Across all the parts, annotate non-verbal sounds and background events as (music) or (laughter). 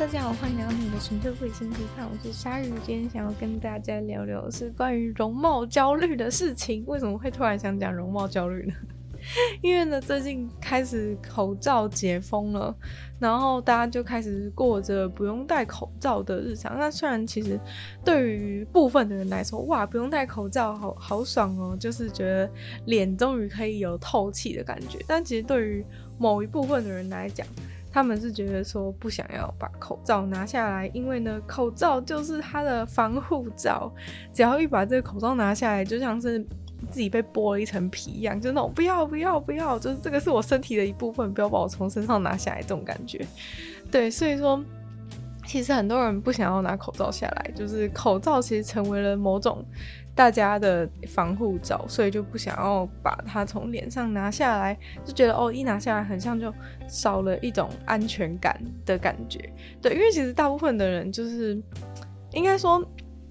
大家好，欢迎来到你的纯粹卫星批判，我是鲨鱼。今天想要跟大家聊聊是关于容貌焦虑的事情。为什么会突然想讲容貌焦虑呢？(laughs) 因为呢，最近开始口罩解封了，然后大家就开始过着不用戴口罩的日常。那虽然其实对于部分的人来说，哇，不用戴口罩好好爽哦，就是觉得脸终于可以有透气的感觉。但其实对于某一部分的人来讲，他们是觉得说不想要把口罩拿下来，因为呢，口罩就是他的防护罩，只要一把这个口罩拿下来，就像是。自己被剥了一层皮一样，就那种不要不要不要，就是这个是我身体的一部分，不要把我从身上拿下来这种感觉。对，所以说，其实很多人不想要拿口罩下来，就是口罩其实成为了某种大家的防护罩，所以就不想要把它从脸上拿下来，就觉得哦，一拿下来很像就少了一种安全感的感觉。对，因为其实大部分的人就是应该说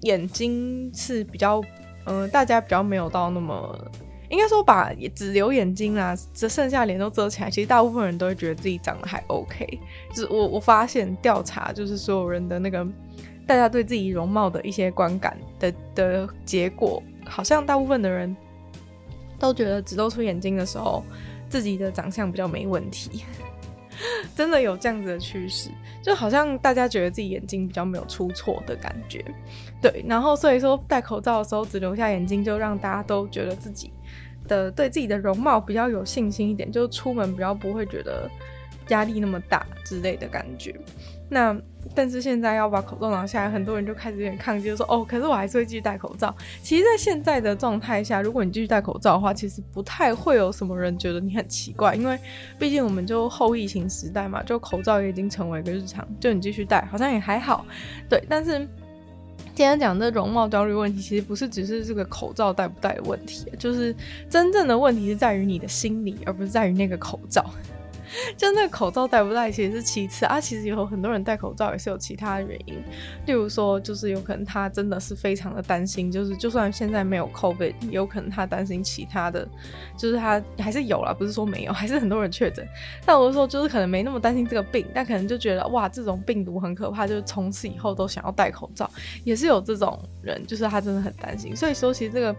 眼睛是比较。嗯，大家比较没有到那么，应该说把只留眼睛啦，这剩下脸都遮起来。其实大部分人都会觉得自己长得还 OK。就是我我发现调查，就是所有人的那个大家对自己容貌的一些观感的的结果，好像大部分的人都觉得只露出眼睛的时候，自己的长相比较没问题。(laughs) 真的有这样子的趋势，就好像大家觉得自己眼睛比较没有出错的感觉，对。然后所以说戴口罩的时候只留下眼睛，就让大家都觉得自己的对自己的容貌比较有信心一点，就出门比较不会觉得压力那么大之类的感觉。那但是现在要把口罩拿下来，很多人就开始有点抗拒，就说哦，可是我还是会继续戴口罩。其实，在现在的状态下，如果你继续戴口罩的话，其实不太会有什么人觉得你很奇怪，因为毕竟我们就后疫情时代嘛，就口罩也已经成为一个日常，就你继续戴好像也还好。对，但是今天讲的容貌焦虑问题，其实不是只是这个口罩戴不戴的问题，就是真正的问题是在于你的心理，而不是在于那个口罩。(laughs) 就那个口罩戴不戴其实是其次啊，其实有很多人戴口罩也是有其他的原因，例如说就是有可能他真的是非常的担心，就是就算现在没有 COVID，有可能他担心其他的，就是他还是有啦，不是说没有，(laughs) 还是很多人确诊。但我说就是可能没那么担心这个病，但可能就觉得哇这种病毒很可怕，就是从此以后都想要戴口罩，也是有这种人，就是他真的很担心。所以说其实这个。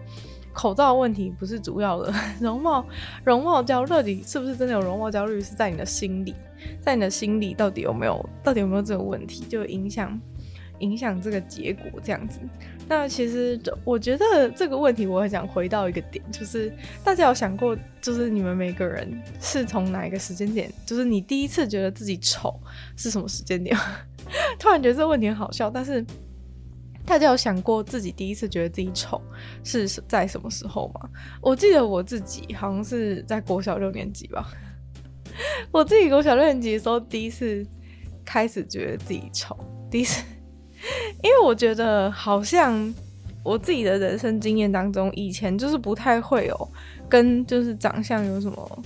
口罩问题不是主要的，(laughs) 容貌容貌焦虑到底是不是真的有容貌焦虑？是在你的心里，在你的心里到底有没有，到底有没有这个问题，就影响影响这个结果这样子。那其实我觉得这个问题，我很想回到一个点，就是大家有想过，就是你们每个人是从哪一个时间点，就是你第一次觉得自己丑是什么时间点？(laughs) 突然觉得这个问题很好笑，但是。大家有想过自己第一次觉得自己丑是在什么时候吗？我记得我自己好像是在国小六年级吧。(laughs) 我自己国小六年级的时候，第一次开始觉得自己丑，第一次，因为我觉得好像我自己的人生经验当中，以前就是不太会有跟就是长相有什么，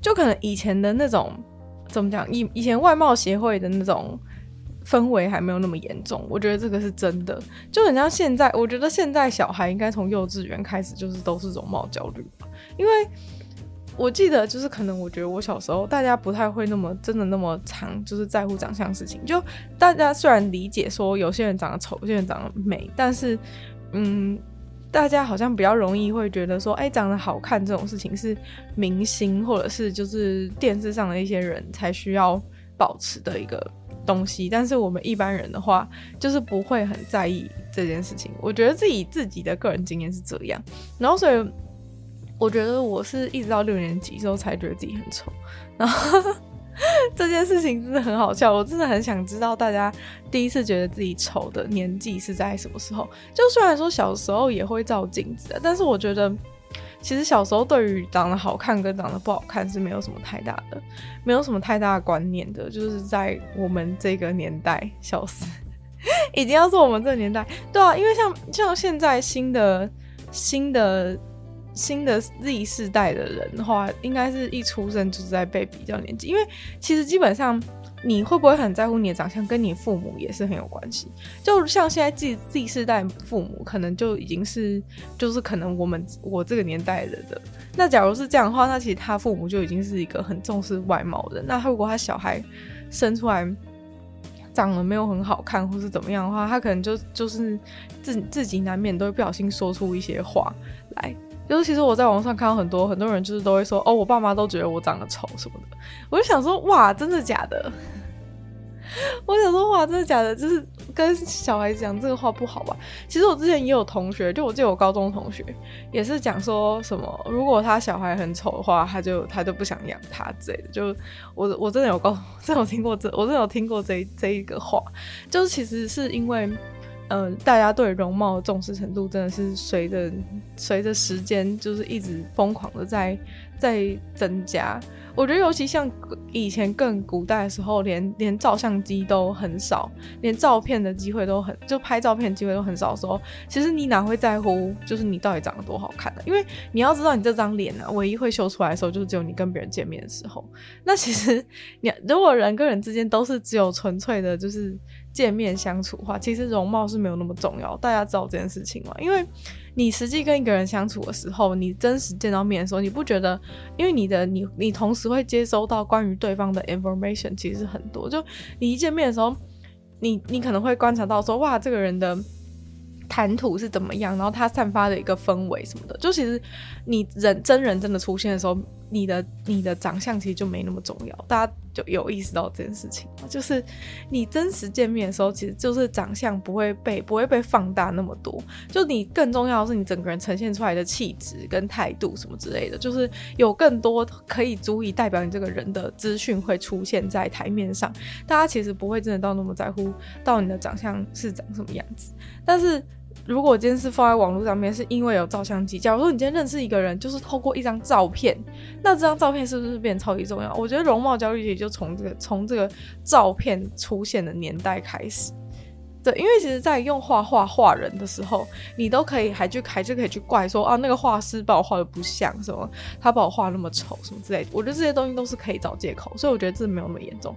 就可能以前的那种怎么讲，以以前外貌协会的那种。氛围还没有那么严重，我觉得这个是真的，就很像现在。我觉得现在小孩应该从幼稚园开始就是都是容貌焦虑吧，因为我记得就是可能我觉得我小时候大家不太会那么真的那么常就是在乎长相事情，就大家虽然理解说有些人长得丑，有些人长得美，但是嗯，大家好像比较容易会觉得说，哎，长得好看这种事情是明星或者是就是电视上的一些人才需要保持的一个。东西，但是我们一般人的话，就是不会很在意这件事情。我觉得自己自己的个人经验是这样，然后所以我觉得我是一直到六年级之后才觉得自己很丑，然后这件事情真的很好笑。我真的很想知道大家第一次觉得自己丑的年纪是在什么时候？就虽然说小时候也会照镜子，但是我觉得。其实小时候对于长得好看跟长得不好看是没有什么太大的，没有什么太大的观念的，就是在我们这个年代，笑死，已经要做我们这个年代，对啊，因为像像现在新的新的新的 Z 世代的人的话，应该是一出生就是在被比较年纪，因为其实基本上。你会不会很在乎你的长相，跟你父母也是很有关系。就像现在自己自己世代父母，可能就已经是，就是可能我们我这个年代的的。那假如是这样的话，那其实他父母就已经是一个很重视外貌的。那如果他小孩生出来长得没有很好看，或是怎么样的话，他可能就就是自自己难免都会不小心说出一些话来。就是其实我在网上看到很多很多人就是都会说，哦，我爸妈都觉得我长得丑什么的。我就想说，哇，真的假的？(laughs) 我想说，哇，真的假的？就是跟小孩讲这个话不好吧？其实我之前也有同学，就我记得我高中同学也是讲说什么，如果他小孩很丑的话，他就他就不想养他之类的。就我我真的有高，(laughs) 真的有听过这，我真的有听过这这一个话，就是其实是因为。嗯、大家对容貌重视程度真的是随着随着时间，就是一直疯狂的在在增加。我觉得，尤其像以前更古代的时候，连连照相机都很少，连照片的机会都很，就拍照片机会都很少的时候，其实你哪会在乎，就是你到底长得多好看呢？因为你要知道，你这张脸呢，唯一会秀出来的时候，就是只有你跟别人见面的时候。那其实你如果人跟人之间都是只有纯粹的，就是。见面相处的话，其实容貌是没有那么重要。大家知道这件事情吗？因为你实际跟一个人相处的时候，你真实见到面的时候，你不觉得？因为你的你你同时会接收到关于对方的 information，其实很多。就你一见面的时候，你你可能会观察到说，哇，这个人的谈吐是怎么样，然后他散发的一个氛围什么的。就其实你人真人真的出现的时候。你的你的长相其实就没那么重要，大家就有意识到这件事情，就是你真实见面的时候，其实就是长相不会被不会被放大那么多，就你更重要的是你整个人呈现出来的气质跟态度什么之类的，就是有更多可以足以代表你这个人的资讯会出现在台面上，大家其实不会真的到那么在乎到你的长相是长什么样子，但是。如果今天是放在网络上面，是因为有照相机。假如说你今天认识一个人，就是透过一张照片，那这张照片是不是变得超级重要？我觉得容貌焦虑也就从这个 (laughs) 从这个照片出现的年代开始。对，因为其实，在用画画画人的时候，你都可以还去还是可以去怪说啊，那个画师把我画的不像什么，他把我画那么丑什么之类的。我觉得这些东西都是可以找借口，所以我觉得这没有那么严重。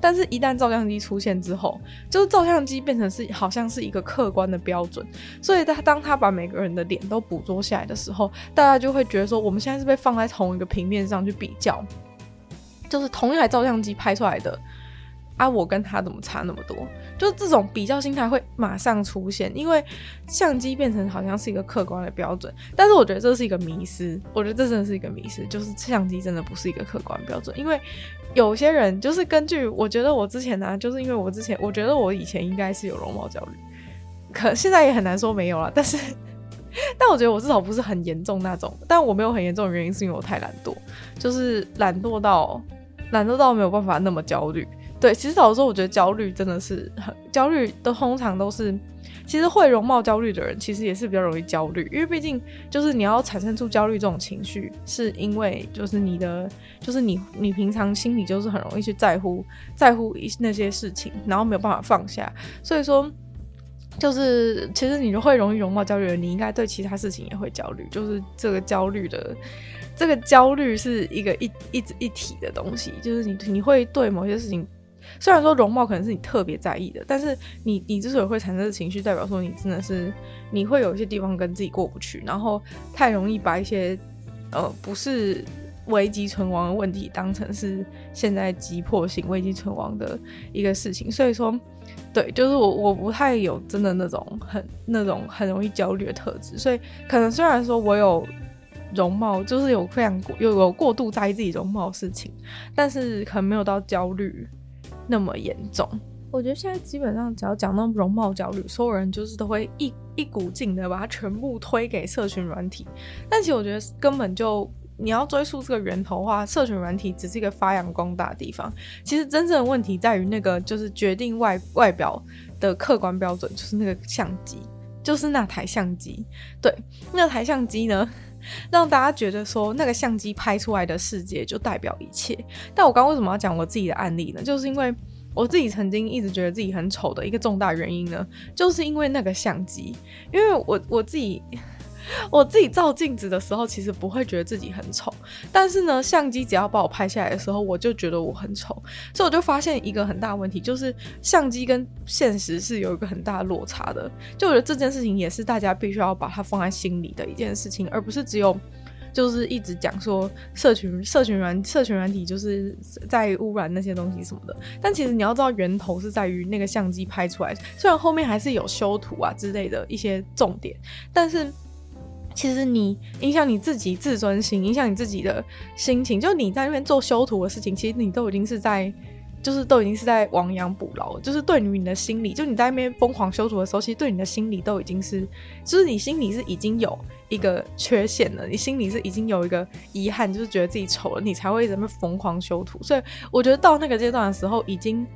但是，一旦照相机出现之后，就是照相机变成是好像是一个客观的标准，所以他当他把每个人的脸都捕捉下来的时候，大家就会觉得说，我们现在是被放在同一个平面上去比较，就是同一台照相机拍出来的。啊，我跟他怎么差那么多？就这种比较心态会马上出现，因为相机变成好像是一个客观的标准。但是我觉得这是一个迷失，我觉得这真的是一个迷失，就是相机真的不是一个客观标准。因为有些人就是根据，我觉得我之前呢、就是因为我之前我觉得我以前应该是有容貌焦虑，可现在也很难说没有了。但是，(laughs) 但我觉得我至少不是很严重那种。但我没有很严重的原因是因为我太懒惰，就是懒惰到懒惰到没有办法那么焦虑。对，其实老实说，我觉得焦虑真的是很焦虑的，通常都是其实会容貌焦虑的人，其实也是比较容易焦虑，因为毕竟就是你要产生出焦虑这种情绪，是因为就是你的就是你你平常心里就是很容易去在乎在乎一那些事情，然后没有办法放下，所以说就是其实你就会容易容貌焦虑的，你应该对其他事情也会焦虑，就是这个焦虑的。这个焦虑是一个一一直一体的东西，就是你你会对某些事情。虽然说容貌可能是你特别在意的，但是你你之所以会产生的情绪，代表说你真的是你会有一些地方跟自己过不去，然后太容易把一些呃不是危机存亡的问题当成是现在急迫性危机存亡的一个事情。所以说，对，就是我我不太有真的那种很那种很容易焦虑的特质，所以可能虽然说我有容貌，就是有非常有有过度在意自己容貌的事情，但是可能没有到焦虑。那么严重，我觉得现在基本上只要讲到容貌焦虑，所有人就是都会一一股劲的把它全部推给社群软体。但其实我觉得根本就你要追溯这个源头的话，社群软体只是一个发扬光大的地方。其实真正的问题在于那个就是决定外外表的客观标准，就是那个相机，就是那台相机。对，那台相机呢，让大家觉得说那个相机拍出来的世界就代表一切。但我刚为什么要讲我自己的案例呢？就是因为我自己曾经一直觉得自己很丑的一个重大原因呢，就是因为那个相机。因为我我自己。(laughs) 我自己照镜子的时候，其实不会觉得自己很丑，但是呢，相机只要把我拍下来的时候，我就觉得我很丑，所以我就发现一个很大问题，就是相机跟现实是有一个很大的落差的。就我觉得这件事情也是大家必须要把它放在心里的一件事情，而不是只有。就是一直讲说社群社群软社群软体就是在污染那些东西什么的。但其实你要知道源头是在于那个相机拍出来，虽然后面还是有修图啊之类的一些重点，但是。其实你影响你自己自尊心，影响你自己的心情。就你在那边做修图的事情，其实你都已经是在，就是都已经是在亡羊补牢。就是对于你的心理，就你在那边疯狂修图的时候，其实对你的心理都已经是，就是你心里是已经有一个缺陷了，你心里是已经有一个遗憾，就是觉得自己丑了，你才会在那边疯狂修图。所以我觉得到那个阶段的时候，已经。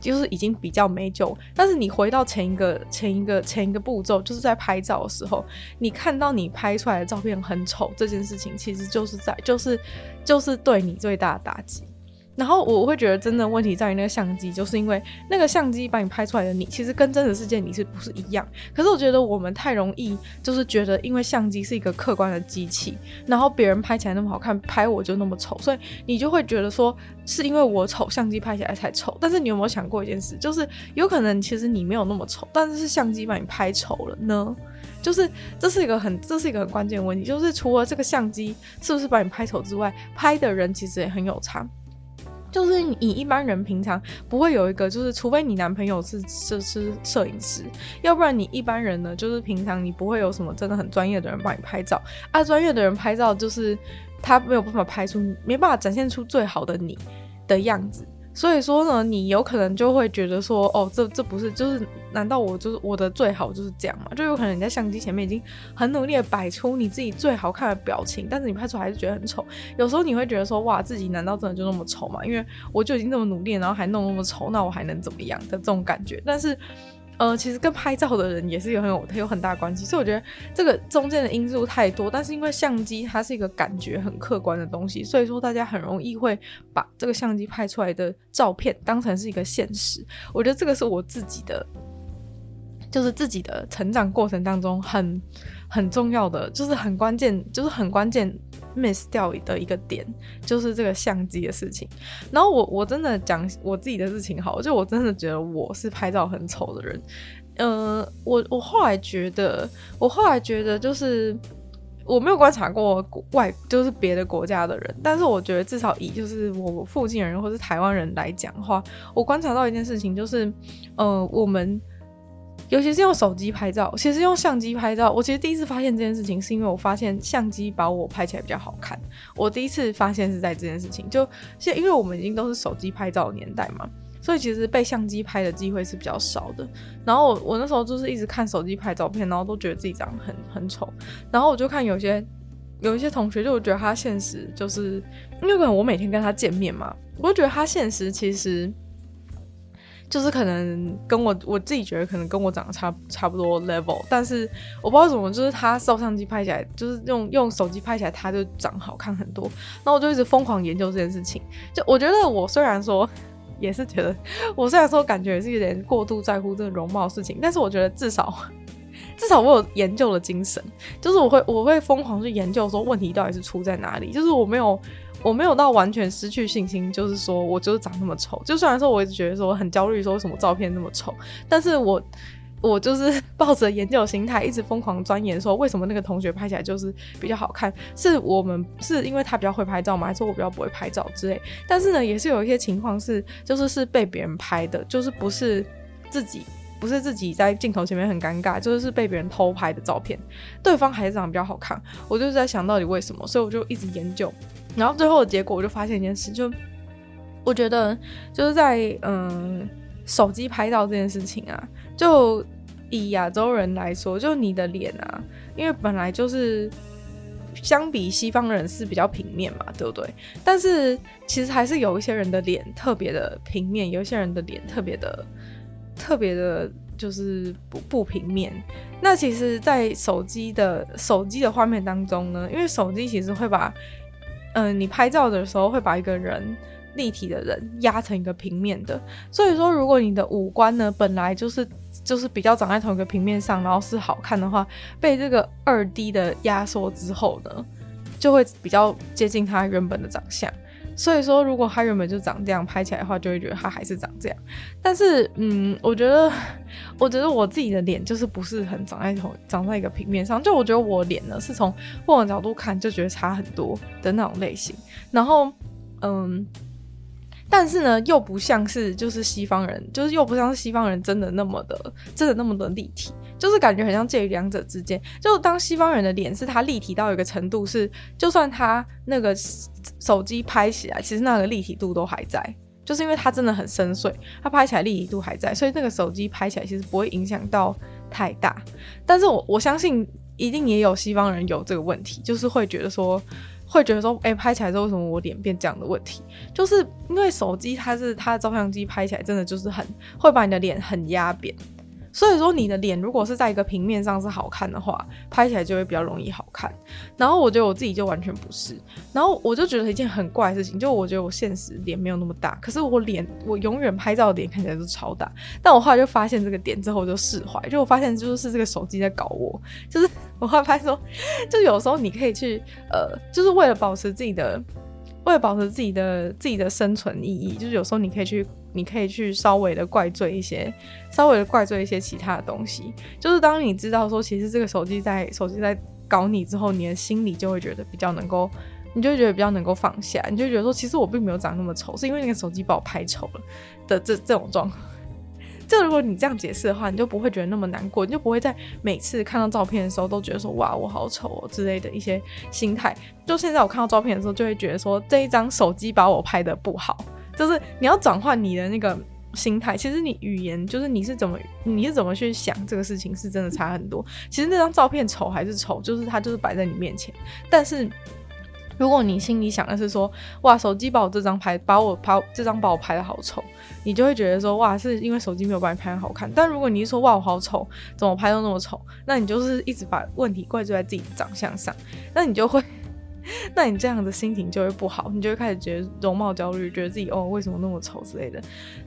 就是已经比较没救，但是你回到前一个、前一个、前一个步骤，就是在拍照的时候，你看到你拍出来的照片很丑这件事情，其实就是在，就是，就是对你最大的打击。然后我会觉得，真的问题在于那个相机，就是因为那个相机把你拍出来的你，其实跟真实世界你是不是一样？可是我觉得我们太容易，就是觉得因为相机是一个客观的机器，然后别人拍起来那么好看，拍我就那么丑，所以你就会觉得说是因为我丑，相机拍起来才丑。但是你有没有想过一件事，就是有可能其实你没有那么丑，但是是相机把你拍丑了呢？就是这是一个很这是一个很关键的问题，就是除了这个相机是不是把你拍丑之外，拍的人其实也很有差。就是你一般人平常不会有一个，就是除非你男朋友是摄是摄影师，要不然你一般人呢，就是平常你不会有什么真的很专业的人帮你拍照啊。专业的人拍照就是他没有办法拍出，没办法展现出最好的你的样子。所以说呢，你有可能就会觉得说，哦，这这不是，就是难道我就是我的最好就是这样吗？就有可能你在相机前面已经很努力的摆出你自己最好看的表情，但是你拍出来还是觉得很丑。有时候你会觉得说，哇，自己难道真的就那么丑吗？因为我就已经那么努力，然后还弄那么丑，那我还能怎么样的这种感觉？但是。呃，其实跟拍照的人也是有很有有很大关系，所以我觉得这个中间的因素太多。但是因为相机它是一个感觉很客观的东西，所以说大家很容易会把这个相机拍出来的照片当成是一个现实。我觉得这个是我自己的，就是自己的成长过程当中很很重要的，就是很关键，就是很关键。Miss 掉的一个点就是这个相机的事情，然后我我真的讲我自己的事情好，就我真的觉得我是拍照很丑的人，嗯、呃，我我后来觉得，我后来觉得就是我没有观察过外就是别的国家的人，但是我觉得至少以就是我附近人或是台湾人来讲话，我观察到一件事情就是，呃，我们。尤其是用手机拍照，其实用相机拍照，我其实第一次发现这件事情，是因为我发现相机把我拍起来比较好看。我第一次发现是在这件事情，就现因为我们已经都是手机拍照的年代嘛，所以其实被相机拍的机会是比较少的。然后我我那时候就是一直看手机拍照片，然后都觉得自己长得很很丑。然后我就看有些有一些同学，就我觉得他现实就是，因为可能我每天跟他见面嘛，我就觉得他现实其实。就是可能跟我我自己觉得可能跟我长得差差不多 level，但是我不知道怎么，就是他照相机拍起来，就是用用手机拍起来，他就长好看很多。然后我就一直疯狂研究这件事情。就我觉得我虽然说也是觉得，我虽然说感觉是有点过度在乎这个容貌事情，但是我觉得至少 (laughs) 至少我有研究的精神，就是我会我会疯狂去研究说问题到底是出在哪里，就是我没有。我没有到完全失去信心，就是说我就是长那么丑。就虽然说我一直觉得说很焦虑，说为什么照片那么丑，但是我 (laughs) 我就是 (laughs) 抱着研究心态，一直疯狂钻研，说为什么那个同学拍起来就是比较好看？是我们是因为他比较会拍照吗？还是我比较不会拍照之类？但是呢，也是有一些情况是，就是是被别人拍的，就是不是自己，不是自己在镜头前面很尴尬，就是被别人偷拍的照片，对方还是长得比较好看。我就是在想到底为什么，所以我就一直研究。然后最后的结果，我就发现一件事，就我觉得就是在嗯手机拍照这件事情啊，就以亚洲人来说，就你的脸啊，因为本来就是相比西方人是比较平面嘛，对不对？但是其实还是有一些人的脸特别的平面，有一些人的脸特别的特别的，就是不不平面。那其实，在手机的手机的画面当中呢，因为手机其实会把嗯、你拍照的时候会把一个人立体的人压成一个平面的，所以说如果你的五官呢本来就是就是比较长在同一个平面上，然后是好看的话，被这个二 D 的压缩之后呢，就会比较接近他原本的长相。所以说，如果他原本就长这样，拍起来的话，就会觉得他还是长这样。但是，嗯，我觉得，(laughs) 我觉得我自己的脸就是不是很长在头，长在一个平面上。就我觉得我脸呢，是从不同角度看就觉得差很多的那种类型。然后，嗯。但是呢，又不像是就是西方人，就是又不像是西方人真的那么的，真的那么的立体，就是感觉很像介于两者之间。就当西方人的脸是他立体到一个程度是，就算他那个手机拍起来，其实那个立体度都还在，就是因为它真的很深邃，它拍起来立体度还在，所以那个手机拍起来其实不会影响到太大。但是我我相信一定也有西方人有这个问题，就是会觉得说。(laughs) 会觉得说，哎、拍起来之后为什么我脸变这样的问题，就是因为手机它是它的照相机拍起来真的就是很会把你的脸很压扁。所以说，你的脸如果是在一个平面上是好看的话，拍起来就会比较容易好看。然后我觉得我自己就完全不是。然后我就觉得一件很怪的事情，就我觉得我现实脸没有那么大，可是我脸我永远拍照的脸看起来都超大。但我后来就发现这个点之后，我就释怀。就我发现就是这个手机在搞我。就是我后来发现说，就有时候你可以去呃，就是为了保持自己的。为了保持自己的自己的生存意义，就是有时候你可以去，你可以去稍微的怪罪一些，稍微的怪罪一些其他的东西。就是当你知道说，其实这个手机在手机在搞你之后，你的心里就会觉得比较能够，你就会觉得比较能够放下，你就觉得说，其实我并没有长那么丑，是因为那个手机把我拍丑了的这这种状况。(laughs) 就如果你这样解释的话，你就不会觉得那么难过，你就不会在每次看到照片的时候都觉得说哇，我好丑哦之类的一些心态。就现在我看到照片的时候，就会觉得说，这一张手机把我拍的不好。就是你要转换你的那个心态，其实你语言就是你是怎么你是怎么去想这个事情，是真的差很多。其实那张照片丑还是丑，就是它就是摆在你面前，但是。如果你心里想的是说，哇，手机把我这张拍，把我拍这张把我拍得好丑，你就会觉得说，哇，是因为手机没有把你拍得好看。但如果你是说，哇，我好丑，怎么拍都那么丑，那你就是一直把问题怪罪在自己的长相上，那你就会。(laughs) 那你这样的心情就会不好，你就会开始觉得容貌焦虑，觉得自己哦为什么那么丑之类的。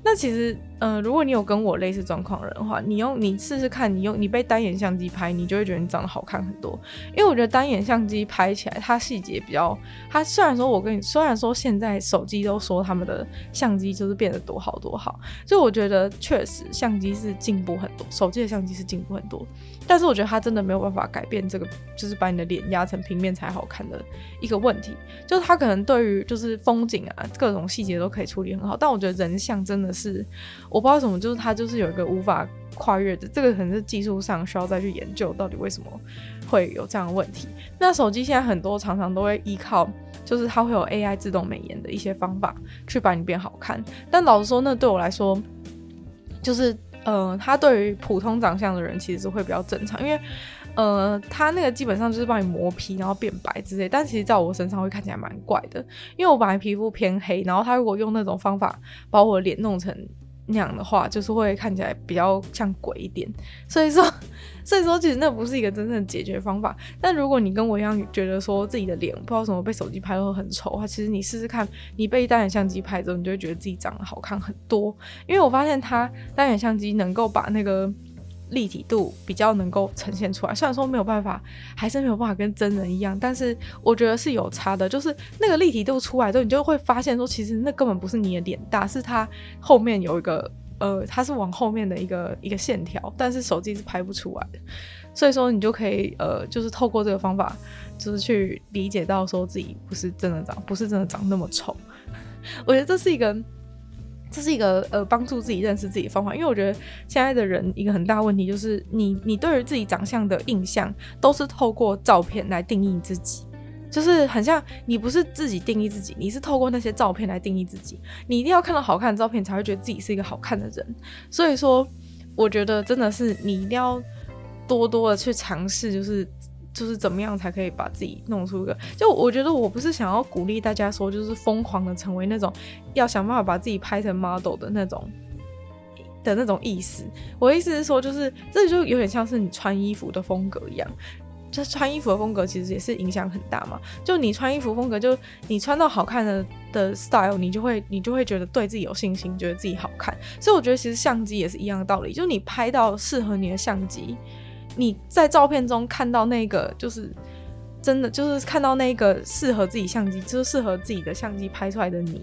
那其实，嗯、如果你有跟我类似状况的人的话，你用你试试看，你用你被单眼相机拍，你就会觉得你长得好看很多。因为我觉得单眼相机拍起来，它细节比较，它虽然说我跟你虽然说现在手机都说他们的相机就是变得多好多好，所以我觉得确实相机是进步很多，手机的相机是进步很多。但是我觉得它真的没有办法改变这个，就是把你的脸压成平面才好看的一个问题。就是它可能对于就是风景啊各种细节都可以处理很好，但我觉得人像真的是我不知道什么，就是它就是有一个无法跨越的，这个可能是技术上需要再去研究到底为什么会有这样的问题。那手机现在很多常常都会依靠，就是它会有 AI 自动美颜的一些方法去把你变好看。但老实说，那对我来说就是。呃，他对于普通长相的人其实是会比较正常，因为，呃，他那个基本上就是帮你磨皮，然后变白之类。但其实在我身上会看起来蛮怪的，因为我本来皮肤偏黑，然后他如果用那种方法把我脸弄成。那样的话，就是会看起来比较像鬼一点，所以说，所以说其实那不是一个真正的解决方法。但如果你跟我一样觉得说自己的脸不知道怎么被手机拍都很丑的话，其实你试试看，你被单眼相机拍之后，你就会觉得自己长得好看很多。因为我发现它单眼相机能够把那个。立体度比较能够呈现出来，虽然说没有办法，还是没有办法跟真人一样，但是我觉得是有差的。就是那个立体度出来之后，你就会发现说，其实那根本不是你的脸大，是它后面有一个呃，它是往后面的一个一个线条，但是手机是拍不出来的。所以说，你就可以呃，就是透过这个方法，就是去理解到说自己不是真的长，不是真的长那么丑。(laughs) 我觉得这是一个。这是一个呃帮助自己认识自己的方法，因为我觉得现在的人一个很大问题就是你你对于自己长相的印象都是透过照片来定义自己，就是很像你不是自己定义自己，你是透过那些照片来定义自己，你一定要看到好看的照片才会觉得自己是一个好看的人，所以说我觉得真的是你一定要多多的去尝试，就是。就是怎么样才可以把自己弄出一个？就我觉得我不是想要鼓励大家说，就是疯狂的成为那种要想办法把自己拍成 model 的那种的那种意思。我的意思是说，就是这就有点像是你穿衣服的风格一样，就穿衣服的风格其实也是影响很大嘛。就你穿衣服风格，就你穿到好看的的 style，你就会你就会觉得对自己有信心，觉得自己好看。所以我觉得其实相机也是一样的道理，就你拍到适合你的相机。你在照片中看到那个就是真的就是看到那个适合自己相机，就是适合自己的相机拍出来的你，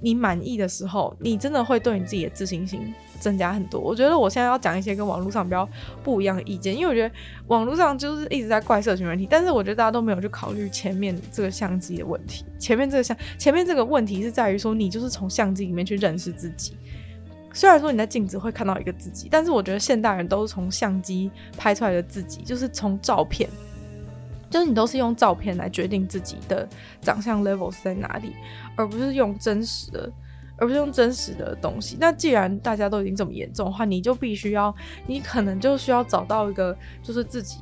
你满意的时候，你真的会对你自己的自信心增加很多。我觉得我现在要讲一些跟网络上比较不一样的意见，因为我觉得网络上就是一直在怪社群问题，但是我觉得大家都没有去考虑前面这个相机的问题。前面这个相，前面这个问题是在于说，你就是从相机里面去认识自己。虽然说你在镜子会看到一个自己，但是我觉得现代人都是从相机拍出来的自己，就是从照片，就是你都是用照片来决定自己的长相 level 是在哪里，而不是用真实的，而不是用真实的东西。那既然大家都已经这么严重的话，你就必须要，你可能就需要找到一个，就是自己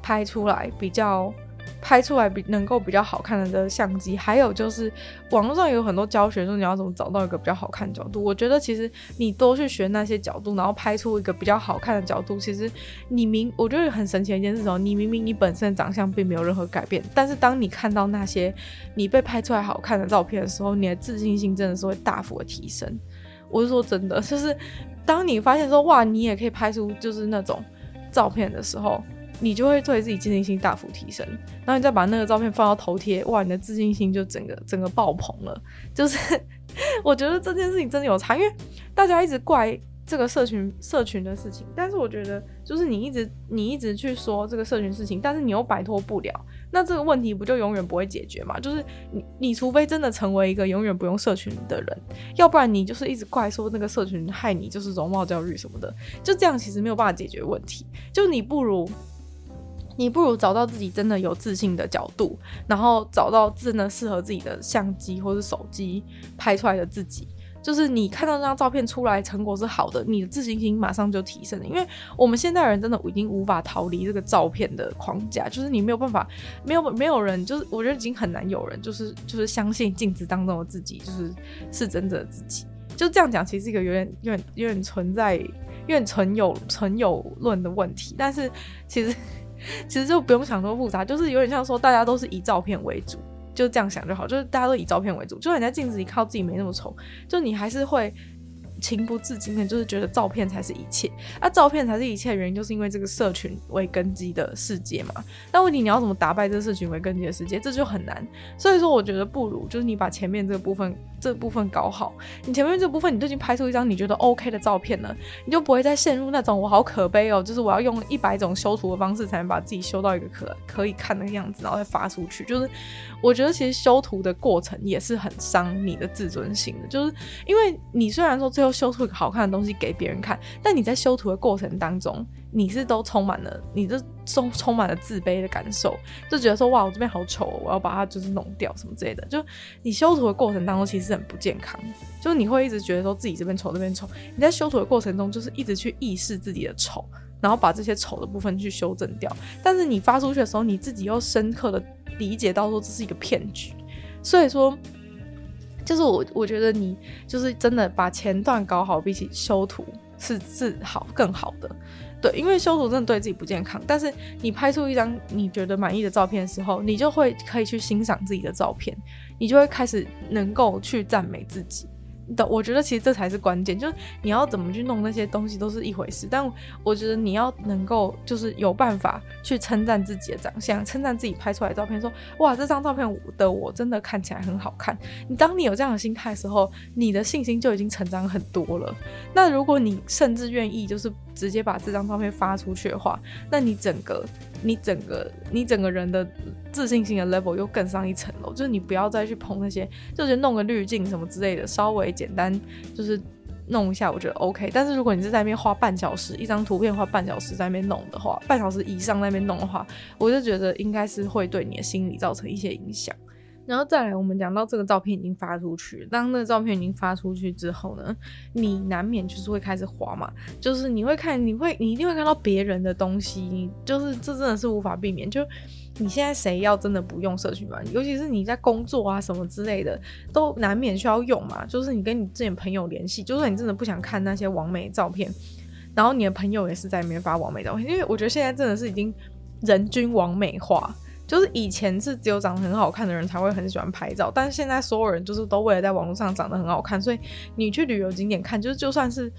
拍出来比较。拍出来比能够比较好看的相机，还有就是网络上有很多教学说你要怎么找到一个比较好看的角度。我觉得其实你多去学那些角度，然后拍出一个比较好看的角度，其实你明我觉得很神奇的一件事哦，你明明你本身的长相并没有任何改变，但是当你看到那些你被拍出来好看的照片的时候，你的自信心真的是会大幅的提升。我是说真的，就是当你发现说哇，你也可以拍出就是那种照片的时候。你就会对自己自信心大幅提升，然后你再把那个照片放到头贴，哇，你的自信心就整个整个爆棚了。就是 (laughs) 我觉得这件事情真的有差，因为大家一直怪这个社群社群的事情，但是我觉得就是你一直你一直去说这个社群事情，但是你又摆脱不了，那这个问题不就永远不会解决吗？就是你你除非真的成为一个永远不用社群的人，要不然你就是一直怪说那个社群害你就是容貌焦虑什么的，就这样其实没有办法解决问题。就你不如。你不如找到自己真的有自信的角度，然后找到真的适合自己的相机或是手机拍出来的自己。就是你看到那张照片出来成果是好的，你的自信心马上就提升了。因为我们现代人真的已经无法逃离这个照片的框架，就是你没有办法，没有没有人，就是我觉得已经很难有人，就是就是相信镜子当中的自己就是是真正的自己。就这样讲，其实是一个有点有点有点存在有点存有存有论的问题，但是其实。(laughs) 其实就不用想多复杂，就是有点像说大家都是以照片为主，就这样想就好，就是大家都以照片为主，就你在镜子里看到自己没那么丑，就你还是会。情不自禁的，就是觉得照片才是一切。那、啊、照片才是一切的原因，就是因为这个社群为根基的世界嘛。那问题你要怎么打败这个社群为根基的世界，这就很难。所以说，我觉得不如就是你把前面这个部分，这部分搞好。你前面这部分，你就已经拍出一张你觉得 OK 的照片了，你就不会再陷入那种我好可悲哦，就是我要用一百种修图的方式才能把自己修到一个可可以看的样子，然后再发出去。就是我觉得其实修图的过程也是很伤你的自尊心的，就是因为你虽然说最后。修出好看的东西给别人看，但你在修图的过程当中，你是都充满了，你这充充满了自卑的感受，就觉得说哇，我这边好丑，我要把它就是弄掉什么之类的。就你修图的过程当中，其实很不健康，就是你会一直觉得说自己这边丑，这边丑。你在修图的过程中，就是一直去意识自己的丑，然后把这些丑的部分去修正掉。但是你发出去的时候，你自己又深刻的理解到说这是一个骗局，所以说。就是我，我觉得你就是真的把前段搞好，比起修图是是好更好的，对，因为修图真的对自己不健康。但是你拍出一张你觉得满意的照片的时候，你就会可以去欣赏自己的照片，你就会开始能够去赞美自己。的，我觉得其实这才是关键，就是你要怎么去弄那些东西都是一回事，但我觉得你要能够就是有办法去称赞自己的长相，称赞自己拍出来的照片，说哇，这张照片的我真的看起来很好看。你当你有这样的心态的时候，你的信心就已经成长很多了。那如果你甚至愿意就是直接把这张照片发出去的话，那你整个。你整个你整个人的自信心的 level 又更上一层楼，就是你不要再去碰那些，就是弄个滤镜什么之类的，稍微简单就是弄一下，我觉得 OK。但是如果你是在那边花半小时，一张图片花半小时在那边弄的话，半小时以上在那边弄的话，我就觉得应该是会对你的心理造成一些影响。然后再来，我们讲到这个照片已经发出去，当那个照片已经发出去之后呢，你难免就是会开始滑嘛，就是你会看，你会，你一定会看到别人的东西，你就是这真的是无法避免。就你现在谁要真的不用社群嘛，尤其是你在工作啊什么之类的，都难免需要用嘛。就是你跟你自己朋友联系，就算你真的不想看那些网美照片，然后你的朋友也是在里面发网美照片，因为我觉得现在真的是已经人均网美化。就是以前是只有长得很好看的人才会很喜欢拍照，但是现在所有人就是都为了在网络上长得很好看，所以你去旅游景点看，就是就算是，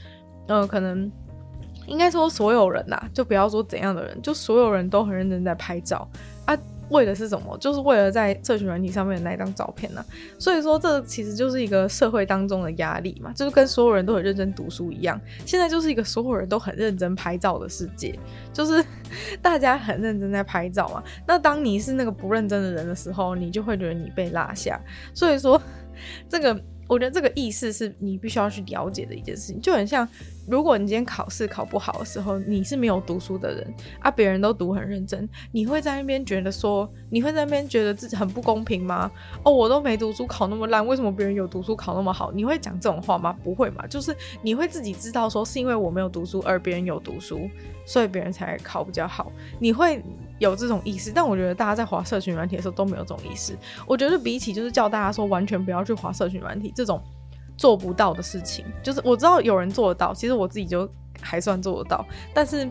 呃，可能应该说所有人呐，就不要说怎样的人，就所有人都很认真在拍照啊。为的是什么？就是为了在社群软体上面的那一张照片呢、啊？所以说，这其实就是一个社会当中的压力嘛，就是跟所有人都很认真读书一样。现在就是一个所有人都很认真拍照的世界，就是大家很认真在拍照嘛。那当你是那个不认真的人的时候，你就会觉得你被落下。所以说，这个。我觉得这个意识是你必须要去了解的一件事情，就很像，如果你今天考试考不好的时候，你是没有读书的人啊，别人都读很认真，你会在那边觉得说，你会在那边觉得自己很不公平吗？哦，我都没读书考那么烂，为什么别人有读书考那么好？你会讲这种话吗？不会嘛，就是你会自己知道说，是因为我没有读书，而别人有读书，所以别人才考比较好。你会。有这种意识，但我觉得大家在划社群软体的时候都没有这种意识。我觉得比起就是叫大家说完全不要去划社群软体这种做不到的事情，就是我知道有人做得到，其实我自己就还算做得到，但是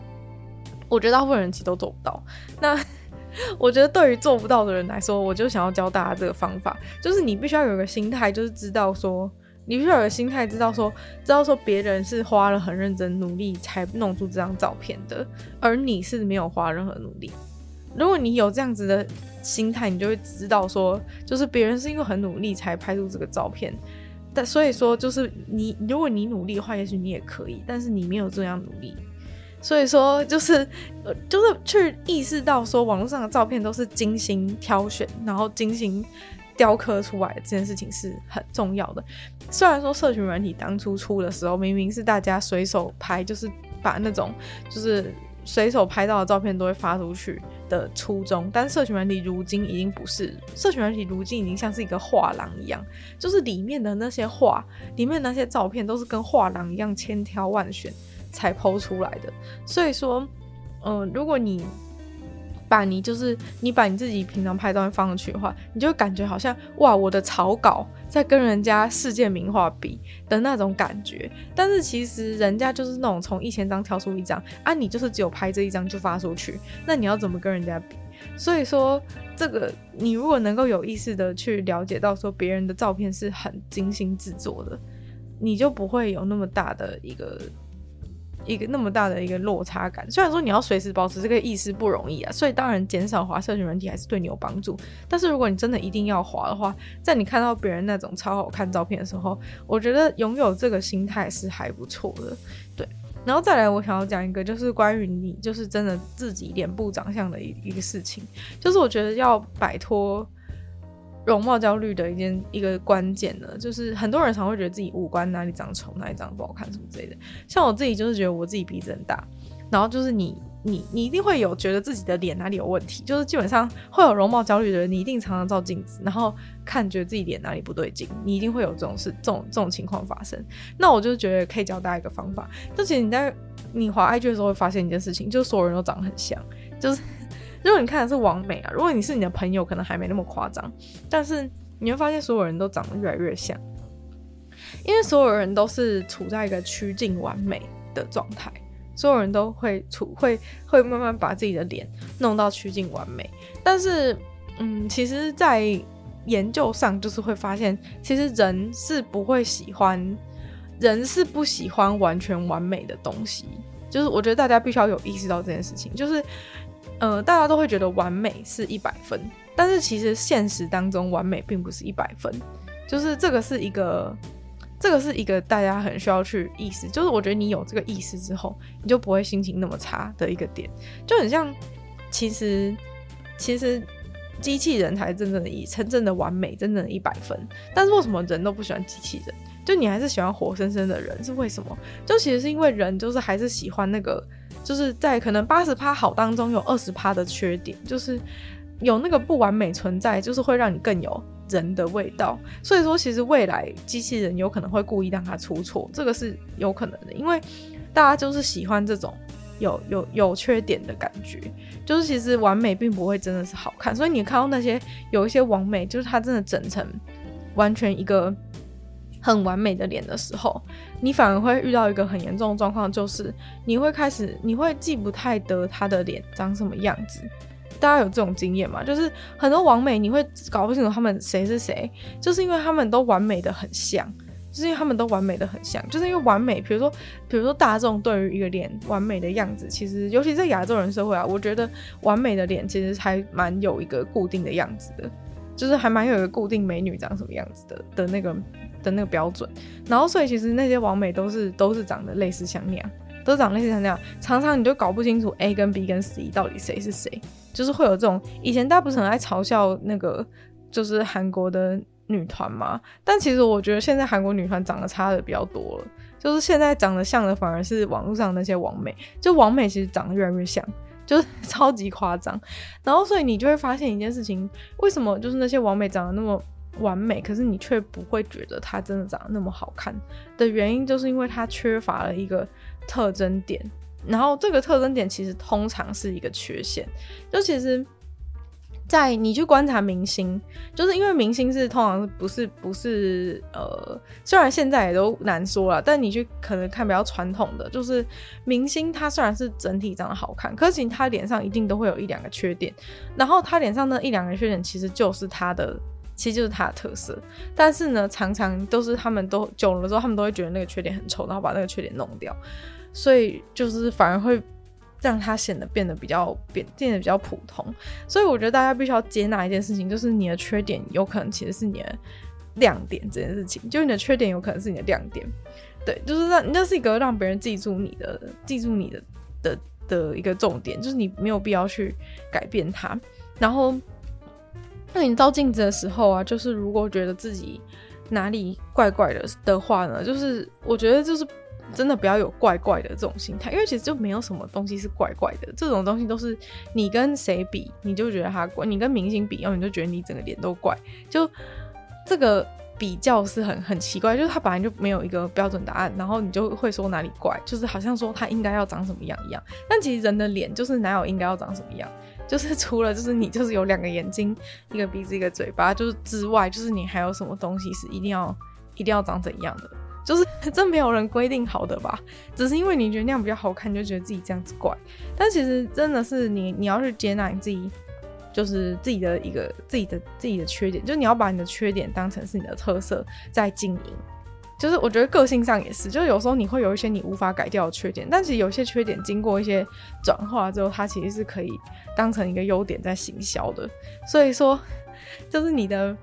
我觉得大部分人其实都做不到。那 (laughs) 我觉得对于做不到的人来说，我就想要教大家这个方法，就是你必须要有个心态，就是知道说，你必须要有个心态，知道说，知道说别人是花了很认真努力才弄出这张照片的，而你是没有花任何努力。如果你有这样子的心态，你就会知道说，就是别人是因为很努力才拍出这个照片，但所以说就是你，如果你努力的话，也许你也可以，但是你没有这样努力，所以说就是呃，就是去意识到说，网络上的照片都是精心挑选，然后精心雕刻出来的这件事情是很重要的。虽然说社群软体当初出的时候，明明是大家随手拍，就是把那种就是随手拍到的照片都会发出去。的初衷，但社群软体如今已经不是，社群软体如今已经像是一个画廊一样，就是里面的那些画，里面那些照片都是跟画廊一样千挑万选才剖出来的。所以说，嗯、如果你把你就是你把你自己平常拍照片放上去的话，你就会感觉好像哇，我的草稿在跟人家世界名画比的那种感觉。但是其实人家就是那种从一千张挑出一张啊，你就是只有拍这一张就发出去，那你要怎么跟人家比？所以说，这个你如果能够有意识的去了解到说别人的照片是很精心制作的，你就不会有那么大的一个。一个那么大的一个落差感，虽然说你要随时保持这个意识不容易啊，所以当然减少滑社群软体还是对你有帮助。但是如果你真的一定要滑的话，在你看到别人那种超好看照片的时候，我觉得拥有这个心态是还不错的。对，然后再来，我想要讲一个就是关于你就是真的自己脸部长相的一一个事情，就是我觉得要摆脱。容貌焦虑的一件一个关键呢，就是很多人常会觉得自己五官哪里长丑，哪里长得不好看什么之类的。像我自己就是觉得我自己鼻子很大，然后就是你你你一定会有觉得自己的脸哪里有问题，就是基本上会有容貌焦虑的人，你一定常常照镜子，然后看觉得自己脸哪里不对劲，你一定会有这种事这种这种情况发生。那我就觉得可以教大家一个方法，就其实你在你滑 IG 的时候会发现一件事情，就是所有人都长得很像，就是。如果你看的是完美啊，如果你是你的朋友，可能还没那么夸张，但是你会发现所有人都长得越来越像，因为所有人都是处在一个趋近完美的状态，所有人都会处会会慢慢把自己的脸弄到趋近完美，但是嗯，其实，在研究上就是会发现，其实人是不会喜欢，人是不喜欢完全完美的东西，就是我觉得大家必须要有意识到这件事情，就是。呃，大家都会觉得完美是一百分，但是其实现实当中完美并不是一百分，就是这个是一个，这个是一个大家很需要去意识，就是我觉得你有这个意识之后，你就不会心情那么差的一个点，就很像，其实其实机器人才真正的以真正的完美，真正的一百分，但是为什么人都不喜欢机器人？就你还是喜欢活生生的人，是为什么？就其实是因为人就是还是喜欢那个。就是在可能八十趴好当中有二十趴的缺点，就是有那个不完美存在，就是会让你更有人的味道。所以说，其实未来机器人有可能会故意让它出错，这个是有可能的，因为大家就是喜欢这种有有有缺点的感觉。就是其实完美并不会真的是好看，所以你看到那些有一些完美，就是它真的整成完全一个。很完美的脸的时候，你反而会遇到一个很严重的状况，就是你会开始，你会记不太得他的脸长什么样子。大家有这种经验吗？就是很多网美，你会搞不清楚他们谁是谁，就是因为他们都完美的很像，就是因为他们都完美的很像，就是因为完美。比如说，比如说大众对于一个脸完美的样子，其实尤其在亚洲人社会啊，我觉得完美的脸其实还蛮有一个固定的样子的，就是还蛮有一个固定美女长什么样子的的那个的那个标准。然后，所以其实那些网美都是都是长得类似像那样，都长得类似像那样，常常你就搞不清楚 A 跟 B 跟 C 到底谁是谁，就是会有这种。以前大家不是很爱嘲笑那个，就是韩国的。女团嘛，但其实我觉得现在韩国女团长得差的比较多了，就是现在长得像的反而是网络上那些网美，就网美其实长得越来越像，就是 (laughs) 超级夸张。然后所以你就会发现一件事情，为什么就是那些网美长得那么完美，可是你却不会觉得他真的长得那么好看。的原因，就是因为他缺乏了一个特征点，然后这个特征点其实通常是一个缺陷，就其实。在你去观察明星，就是因为明星是通常不是不是呃，虽然现在也都难说了，但你去可能看比较传统的，就是明星他虽然是整体长得好看，可是他脸上一定都会有一两个缺点，然后他脸上的一两个缺点其实就是他的，其实就是它的特色，但是呢，常常都是他们都久了之后，他们都会觉得那个缺点很丑，然后把那个缺点弄掉，所以就是反而会。让它显得变得比较变，变得比较普通，所以我觉得大家必须要接纳一件事情，就是你的缺点有可能其实是你的亮点。这件事情，就你的缺点有可能是你的亮点，对，就是让那是一个让别人记住你的、记住你的的的一个重点，就是你没有必要去改变它。然后，那你照镜子的时候啊，就是如果觉得自己哪里怪怪的的话呢，就是我觉得就是。真的不要有怪怪的这种心态，因为其实就没有什么东西是怪怪的。这种东西都是你跟谁比，你就觉得他怪；你跟明星比，然后你就觉得你整个脸都怪。就这个比较是很很奇怪，就是他本来就没有一个标准答案，然后你就会说哪里怪，就是好像说他应该要长什么样一样。但其实人的脸就是哪有应该要长什么样，就是 (laughs) 除了就是你就是有两个眼睛、一个鼻子、一个嘴巴，就是之外，就是你还有什么东西是一定要一定要长怎样的。就是 (laughs) 真没有人规定好的吧，只是因为你觉得那样比较好看，就觉得自己这样子怪。但其实真的是你，你要去接纳你自己，就是自己的一个自己的自己的缺点，就你要把你的缺点当成是你的特色在经营。就是我觉得个性上也是，就是有时候你会有一些你无法改掉的缺点，但其实有些缺点经过一些转化之后，它其实是可以当成一个优点在行销的。所以说，就是你的。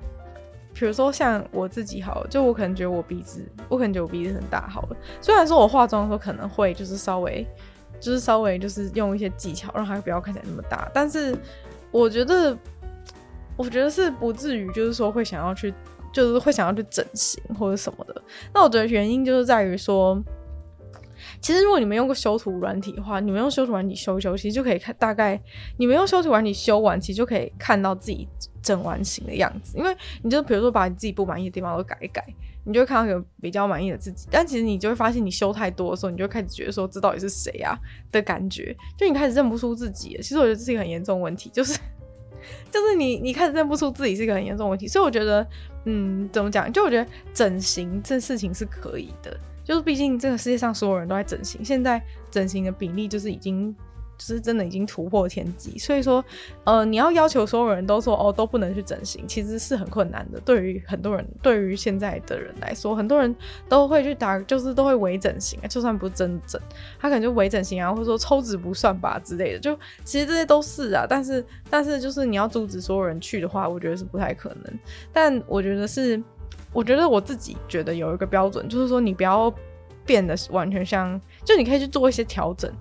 比如说像我自己好了，就我可能觉得我鼻子，我可能觉得我鼻子很大好了。虽然说我化妆的时候可能会就是稍微，就是稍微就是用一些技巧让它不要看起来那么大，但是我觉得，我觉得是不至于就是说会想要去，就是会想要去整形或者什么的。那我觉得原因就是在于说。其实，如果你们用过修图软体的话，你们用修图软体修一修，其实就可以看大概。你们用修图软体修完，其实就可以看到自己整完形的样子。因为你就比如说把你自己不满意的地方都改一改，你就会看到一个比较满意的自己。但其实你就会发现，你修太多的时候，你就开始觉得说，这到底是谁啊的感觉，就你开始认不出自己。其实我觉得这是一个很严重的问题，就是就是你你开始认不出自己是一个很严重的问题。所以我觉得，嗯，怎么讲？就我觉得整形这事情是可以的。就是毕竟这个世界上所有人都在整形，现在整形的比例就是已经，是真的已经突破天际。所以说，呃，你要要求所有人都说哦都不能去整形，其实是很困难的。对于很多人，对于现在的人来说，很多人都会去打，就是都会微整形，就算不真整，他可能就微整形啊，或者说抽脂不算吧之类的。就其实这些都是啊，但是但是就是你要阻止所有人去的话，我觉得是不太可能。但我觉得是。我觉得我自己觉得有一个标准，就是说你不要变得完全像，就你可以去做一些调整，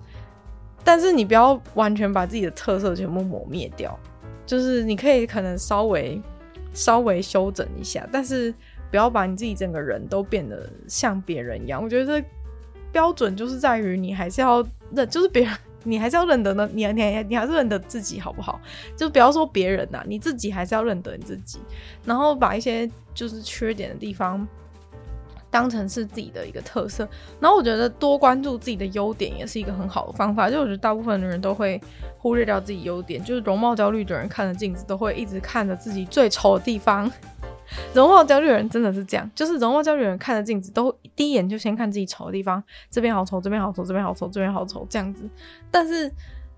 但是你不要完全把自己的特色全部抹灭掉。就是你可以可能稍微稍微修整一下，但是不要把你自己整个人都变得像别人一样。我觉得标准就是在于你还是要认，就是别人。(laughs) 你还是要认得呢，你你你还是认得自己好不好？就不要说别人呐，你自己还是要认得你自己，然后把一些就是缺点的地方当成是自己的一个特色。然后我觉得多关注自己的优点也是一个很好的方法。就我觉得大部分的人都会忽略掉自己优点，就是容貌焦虑的人看着镜子都会一直看着自己最丑的地方。(laughs) 容貌焦虑的人真的是这样，就是容貌焦虑的人看着镜子都第一眼就先看自己丑的地方，这边好丑，这边好丑，这边好丑，这边好丑，这样子。但是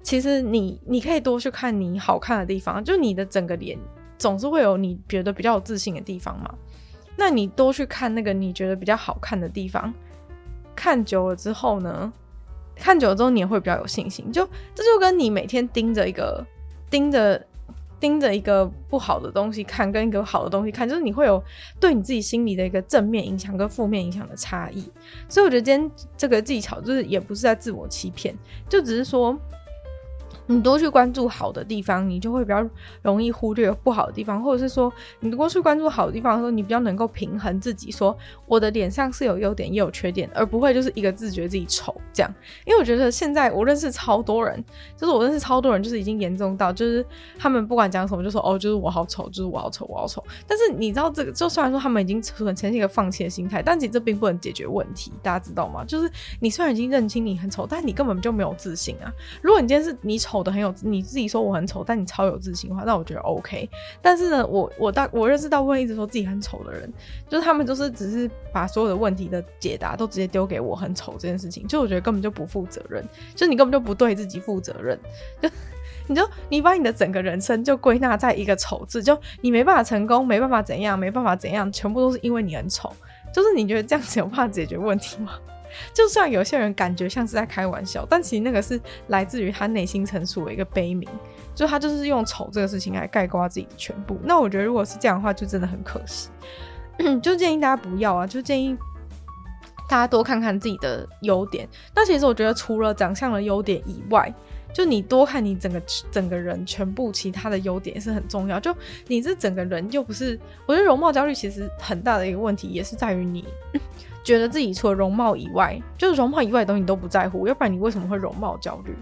其实你你可以多去看你好看的地方，就你的整个脸总是会有你觉得比较有自信的地方嘛。那你多去看那个你觉得比较好看的地方，看久了之后呢，看久了之后你也会比较有信心。就这就跟你每天盯着一个盯着盯着一个不好的东西看，跟一个好的东西看，就是你会有对你自己心里的一个正面影响跟负面影响的差异。所以我觉得今天这个技巧就是也不是在自我欺骗，就只是说。你多去关注好的地方，你就会比较容易忽略不好的地方，或者是说，你多去关注好的地方的时候，你比较能够平衡自己，说我的脸上是有优点也有缺点，而不会就是一个字觉得自己丑这样。因为我觉得现在我认识超多人，就是我认识超多人，就是已经严重到就是他们不管讲什么就说哦，就是我好丑，就是我好丑，我好丑。但是你知道这个，就虽然说他们已经很呈现一个放弃的心态，但其实这并不能解决问题，大家知道吗？就是你虽然已经认清你很丑，但你根本就没有自信啊。如果你今天是你丑。丑的很有你自己说我很丑，但你超有自信的话，那我觉得 OK。但是呢，我我大我认识大部分一直说自己很丑的人，就是他们就是只是把所有的问题的解答都直接丢给我很丑这件事情，就我觉得根本就不负责任，就你根本就不对自己负责任，就你就你把你的整个人生就归纳在一个丑字，就你没办法成功，没办法怎样，没办法怎样，全部都是因为你很丑，就是你觉得这样子有办法解决问题吗？(laughs) 就算有些人感觉像是在开玩笑，但其实那个是来自于他内心成熟的一个悲鸣，就他就是用丑这个事情来概括自己的全部。那我觉得如果是这样的话，就真的很可惜。(clears throat) 就建议大家不要啊，就建议大家多看看自己的优点。那其实我觉得除了长相的优点以外，就你多看你整个整个人全部其他的优点是很重要。就你这整个人又不是，我觉得容貌焦虑其实很大的一个问题也是在于你。觉得自己除了容貌以外，就是容貌以外的东西你都不在乎，要不然你为什么会容貌焦虑？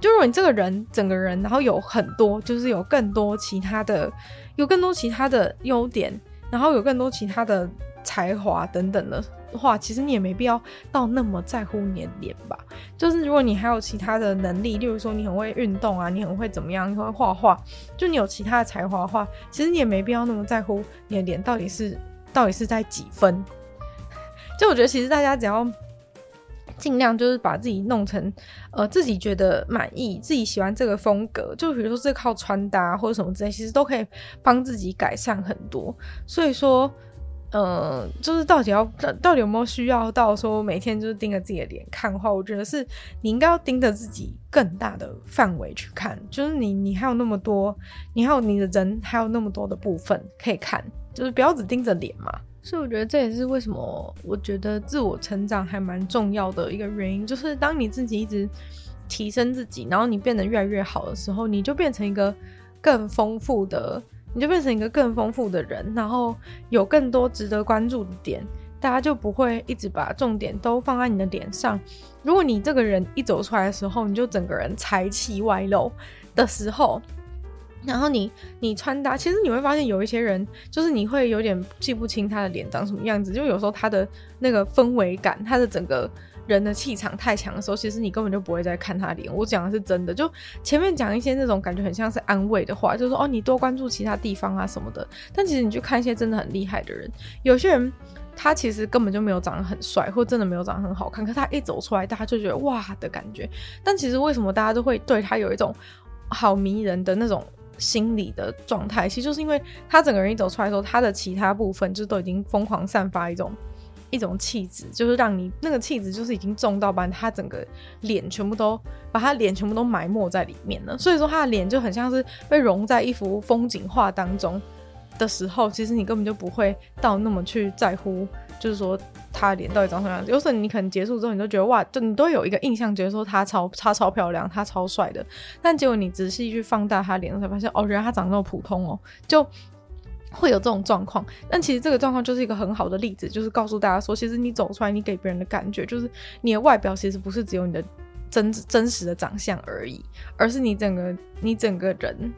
就如果你这个人整个人，然后有很多，就是有更多其他的，有更多其他的优点，然后有更多其他的才华等等的话，其实你也没必要到那么在乎你的脸吧。就是如果你还有其他的能力，例如说你很会运动啊，你很会怎么样，你会画画，就你有其他的才华的话，其实你也没必要那么在乎你的脸到底是到底是在几分。就我觉得，其实大家只要尽量就是把自己弄成，呃，自己觉得满意、自己喜欢这个风格，就比如说是靠穿搭或者什么之类，其实都可以帮自己改善很多。所以说，呃，就是到底要到底有没有需要到说每天就是盯着自己的脸看的话，我觉得是你应该要盯着自己更大的范围去看，就是你你还有那么多，你还有你的人还有那么多的部分可以看，就是不要只盯着脸嘛。所以我觉得这也是为什么我觉得自我成长还蛮重要的一个原因，就是当你自己一直提升自己，然后你变得越来越好的时候，你就变成一个更丰富的，你就变成一个更丰富的人，然后有更多值得关注的点，大家就不会一直把重点都放在你的脸上。如果你这个人一走出来的时候，你就整个人才气外露的时候。然后你你穿搭，其实你会发现有一些人，就是你会有点记不清他的脸长什么样子，就有时候他的那个氛围感，他的整个人的气场太强的时候，其实你根本就不会再看他脸。我讲的是真的，就前面讲一些那种感觉很像是安慰的话，就是说哦，你多关注其他地方啊什么的。但其实你去看一些真的很厉害的人，有些人他其实根本就没有长得很帅，或真的没有长得很好看，可他一走出来，大家就觉得哇的感觉。但其实为什么大家都会对他有一种好迷人的那种？心理的状态，其实就是因为他整个人一走出来的时候，他的其他部分就都已经疯狂散发一种一种气质，就是让你那个气质就是已经重到把他整个脸全部都把他脸全部都埋没在里面了。所以说他的脸就很像是被融在一幅风景画当中的时候，其实你根本就不会到那么去在乎。就是说，他的脸到底长什么样子？有时候你可能结束之后，你都觉得哇，就你都有一个印象，觉得说他超他超漂亮，他超帅的。但结果你仔细去放大他脸，才发现哦，原来他长得那么普通哦，就会有这种状况。但其实这个状况就是一个很好的例子，就是告诉大家说，其实你走出来，你给别人的感觉，就是你的外表其实不是只有你的真真实的长相而已，而是你整个你整个人。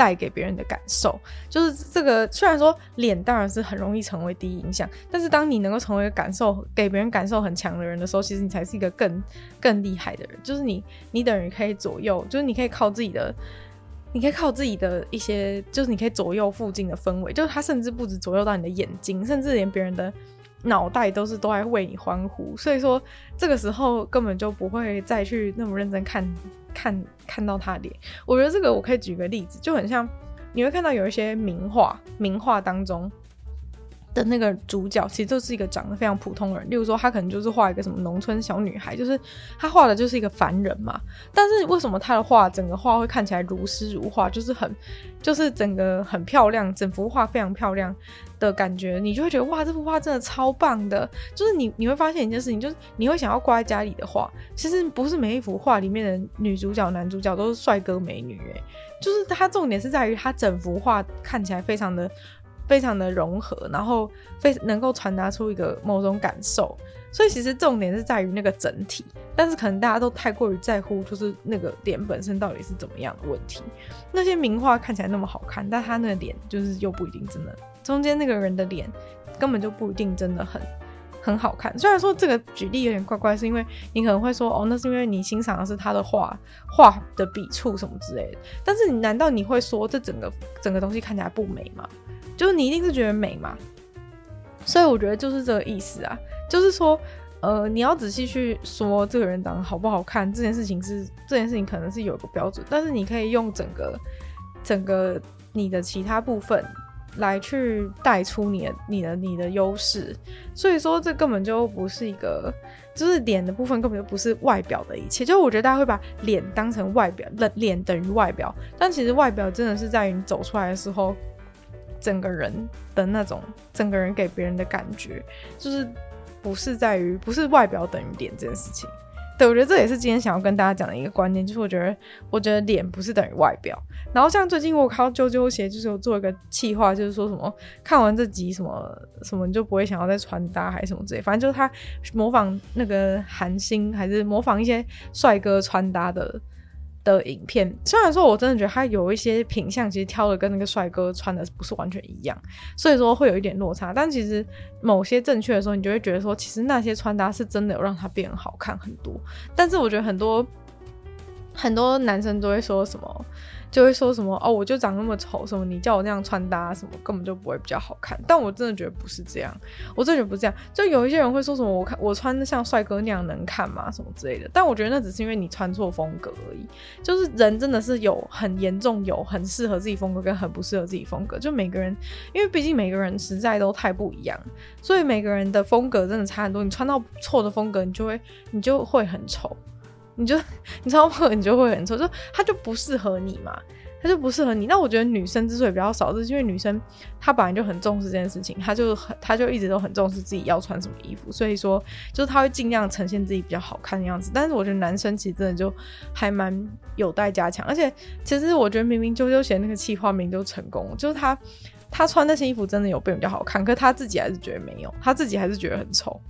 带给别人的感受，就是这个。虽然说脸当然是很容易成为第一印象，但是当你能够成为感受给别人感受很强的人的时候，其实你才是一个更更厉害的人。就是你，你等于可以左右，就是你可以靠自己的，你可以靠自己的一些，就是你可以左右附近的氛围。就是他甚至不止左右到你的眼睛，甚至连别人的脑袋都是都在为你欢呼。所以说，这个时候根本就不会再去那么认真看。看看到他脸，我觉得这个我可以举个例子，就很像你会看到有一些名画，名画当中的那个主角其实就是一个长得非常普通人，例如说他可能就是画一个什么农村小女孩，就是他画的就是一个凡人嘛。但是为什么他的画整个画会看起来如诗如画，就是很，就是整个很漂亮，整幅画非常漂亮的感觉，你就会觉得哇，这幅画真的超棒的。就是你你会发现一件事情，就是你会想要挂在家里的画，其实不是每一幅画里面的女主角、男主角都是帅哥美女，诶，就是它重点是在于它整幅画看起来非常的。非常的融合，然后非能够传达出一个某种感受，所以其实重点是在于那个整体，但是可能大家都太过于在乎，就是那个脸本身到底是怎么样的问题。那些名画看起来那么好看，但他那个脸就是又不一定真的，中间那个人的脸根本就不一定真的很很好看。虽然说这个举例有点怪怪，是因为你可能会说，哦，那是因为你欣赏的是他的画画的笔触什么之类的，但是你难道你会说这整个整个东西看起来不美吗？就是你一定是觉得美嘛，所以我觉得就是这个意思啊，就是说，呃，你要仔细去说这个人长得好不好看，这件事情是这件事情可能是有一个标准，但是你可以用整个整个你的其他部分来去带出你的你的你的优势，所以说这根本就不是一个，就是脸的部分根本就不是外表的一切，就我觉得大家会把脸当成外表，脸脸等于外表，但其实外表真的是在于你走出来的时候。整个人的那种，整个人给别人的感觉，就是不是在于不是外表等于脸这件事情。对，我觉得这也是今天想要跟大家讲的一个观念，就是我觉得，我觉得脸不是等于外表。然后像最近我看到啾啾鞋，就是有做一个企划，就是说什么看完这集什么什么你就不会想要再穿搭还是什么之类，反正就是他模仿那个韩星，还是模仿一些帅哥穿搭的。的影片，虽然说我真的觉得他有一些品相，其实挑的跟那个帅哥穿的不是完全一样，所以说会有一点落差。但其实某些正确的时候，你就会觉得说，其实那些穿搭是真的有让他变好看很多。但是我觉得很多很多男生都会说什么。就会说什么哦，我就长那么丑，什么你叫我那样穿搭，什么根本就不会比较好看。但我真的觉得不是这样，我真的觉得不是这样。就有一些人会说什么，我看我穿的像帅哥那样能看吗？什么之类的。但我觉得那只是因为你穿错风格而已。就是人真的是有很严重有很适合自己风格跟很不适合自己风格。就每个人，因为毕竟每个人实在都太不一样，所以每个人的风格真的差很多。你穿到错的风格，你就会你就会很丑。你就你超胖，你就会很丑，就他就不适合你嘛，他就不适合你。那我觉得女生之所以比较少，是因为女生她本来就很重视这件事情，她就很她就一直都很重视自己要穿什么衣服，所以说就是她会尽量呈现自己比较好看的样子。但是我觉得男生其实真的就还蛮有待加强，而且其实我觉得明明啾啾鞋那个企划名就成功，就是他他穿那些衣服真的有变比较好看，可是他自己还是觉得没有，他自己还是觉得很丑。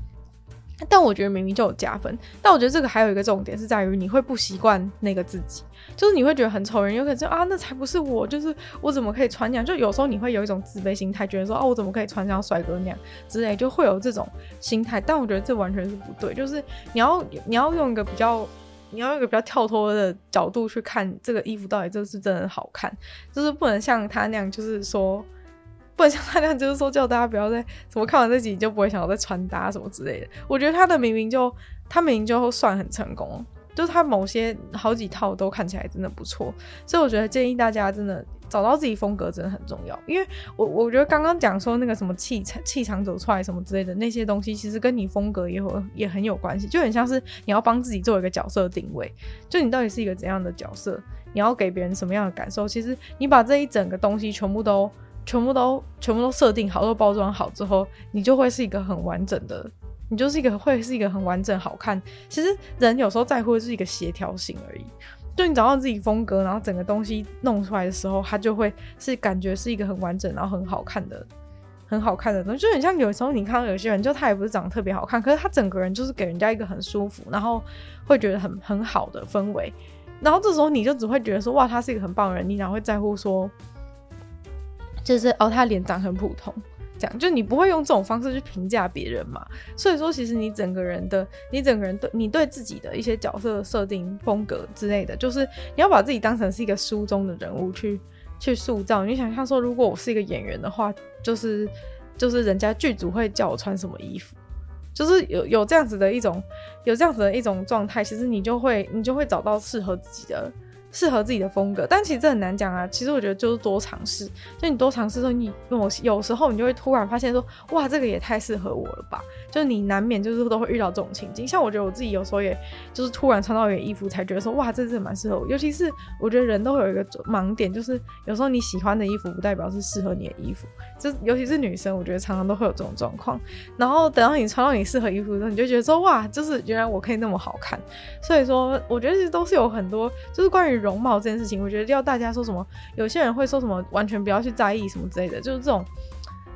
但我觉得明明就有加分，但我觉得这个还有一个重点是在于你会不习惯那个自己，就是你会觉得很丑人，有可能说啊，那才不是我，就是我怎么可以穿那样？就有时候你会有一种自卑心态，觉得说啊，我怎么可以穿像帅哥那样之类，就会有这种心态。但我觉得这完全是不对，就是你要你要用一个比较，你要用一个比较跳脱的角度去看这个衣服到底这是真的好看，就是不能像他那样，就是说。不能像他那样，就是说叫大家不要再什么看完这集就不会想要再穿搭什么之类的。我觉得他的明明就他明明就算很成功，就是他某些好几套都看起来真的不错。所以我觉得建议大家真的找到自己风格真的很重要。因为我我觉得刚刚讲说那个什么气场气场走出来什么之类的那些东西，其实跟你风格也有也很有关系。就很像是你要帮自己做一个角色定位，就你到底是一个怎样的角色，你要给别人什么样的感受。其实你把这一整个东西全部都。全部都全部都设定好，都包装好之后，你就会是一个很完整的，你就是一个会是一个很完整好看。其实人有时候在乎的是一个协调性而已，就你找到自己风格，然后整个东西弄出来的时候，它就会是感觉是一个很完整，然后很好看的，很好看的东西。就很像有时候你看到有些人，就他也不是长得特别好看，可是他整个人就是给人家一个很舒服，然后会觉得很很好的氛围。然后这时候你就只会觉得说，哇，他是一个很棒的人，你哪会在乎说？就是哦，他脸长很普通，这样就你不会用这种方式去评价别人嘛。所以说，其实你整个人的，你整个人对你对自己的一些角色设定风格之类的，就是你要把自己当成是一个书中的人物去去塑造。你想象说，如果我是一个演员的话，就是就是人家剧组会叫我穿什么衣服，就是有有这样子的一种有这样子的一种状态，其实你就会你就会找到适合自己的。适合自己的风格，但其实这很难讲啊。其实我觉得就是多尝试，就你多尝试之后，你有有时候你就会突然发现说，哇，这个也太适合我了吧！就你难免就是都会遇到这种情境。像我觉得我自己有时候也就是突然穿到一件衣服，才觉得说，哇，这是蛮适合我。尤其是我觉得人都会有一个盲点，就是有时候你喜欢的衣服不代表是适合你的衣服。就尤其是女生，我觉得常常都会有这种状况。然后等到你穿到你适合衣服的时候，你就觉得说，哇，就是原来我可以那么好看。所以说，我觉得其实都是有很多，就是关于。容貌这件事情，我觉得要大家说什么，有些人会说什么，完全不要去在意什么之类的，就是这种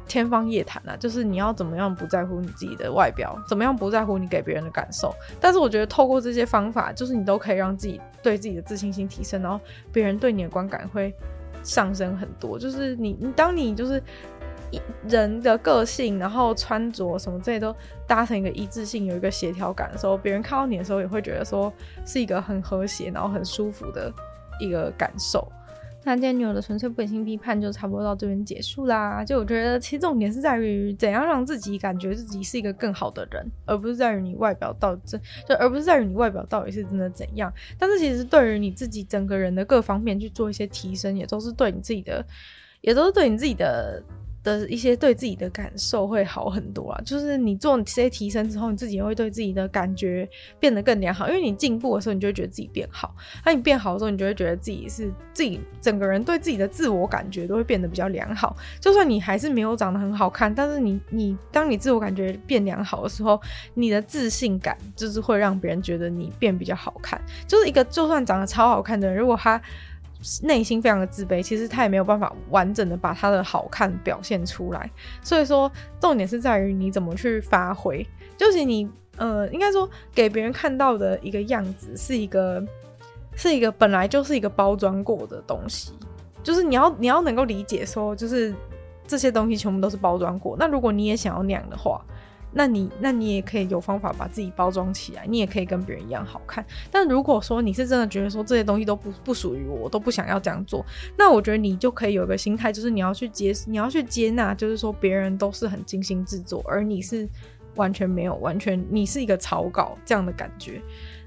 天方夜谭啊。就是你要怎么样不在乎你自己的外表，怎么样不在乎你给别人的感受。但是我觉得透过这些方法，就是你都可以让自己对自己的自信心提升，然后别人对你的观感会上升很多。就是你，你当你就是。人的个性，然后穿着什么这些都搭成一个一致性，有一个协调感的时候，别人看到你的时候也会觉得说是一个很和谐，然后很舒服的一个感受。那今天女友的纯粹不理性批判就差不多到这边结束啦。就我觉得，其实重点是在于怎样让自己感觉自己是一个更好的人，而不是在于你外表到底就而不是在于你外表到底是真的怎样。但是其实对于你自己整个人的各方面去做一些提升，也都是对你自己的，也都是对你自己的。的一些对自己的感受会好很多啊，就是你做这些提升之后，你自己会对自己的感觉变得更良好。因为你进步的时候，你就会觉得自己变好；那你变好的时候，你就会觉得自己是自己整个人对自己的自我感觉都会变得比较良好。就算你还是没有长得很好看，但是你你当你自我感觉变良好的时候，你的自信感就是会让别人觉得你变比较好看。就是一个就算长得超好看的人，如果他内心非常的自卑，其实他也没有办法完整的把他的好看表现出来。所以说，重点是在于你怎么去发挥。就是你，呃，应该说给别人看到的一个样子，是一个，是一个本来就是一个包装过的东西。就是你要，你要能够理解说，就是这些东西全部都是包装过。那如果你也想要那样的话。那你那你也可以有方法把自己包装起来，你也可以跟别人一样好看。但如果说你是真的觉得说这些东西都不不属于我，我都不想要这样做，那我觉得你就可以有一个心态，就是你要去接你要去接纳，就是说别人都是很精心制作，而你是完全没有完全你是一个草稿这样的感觉。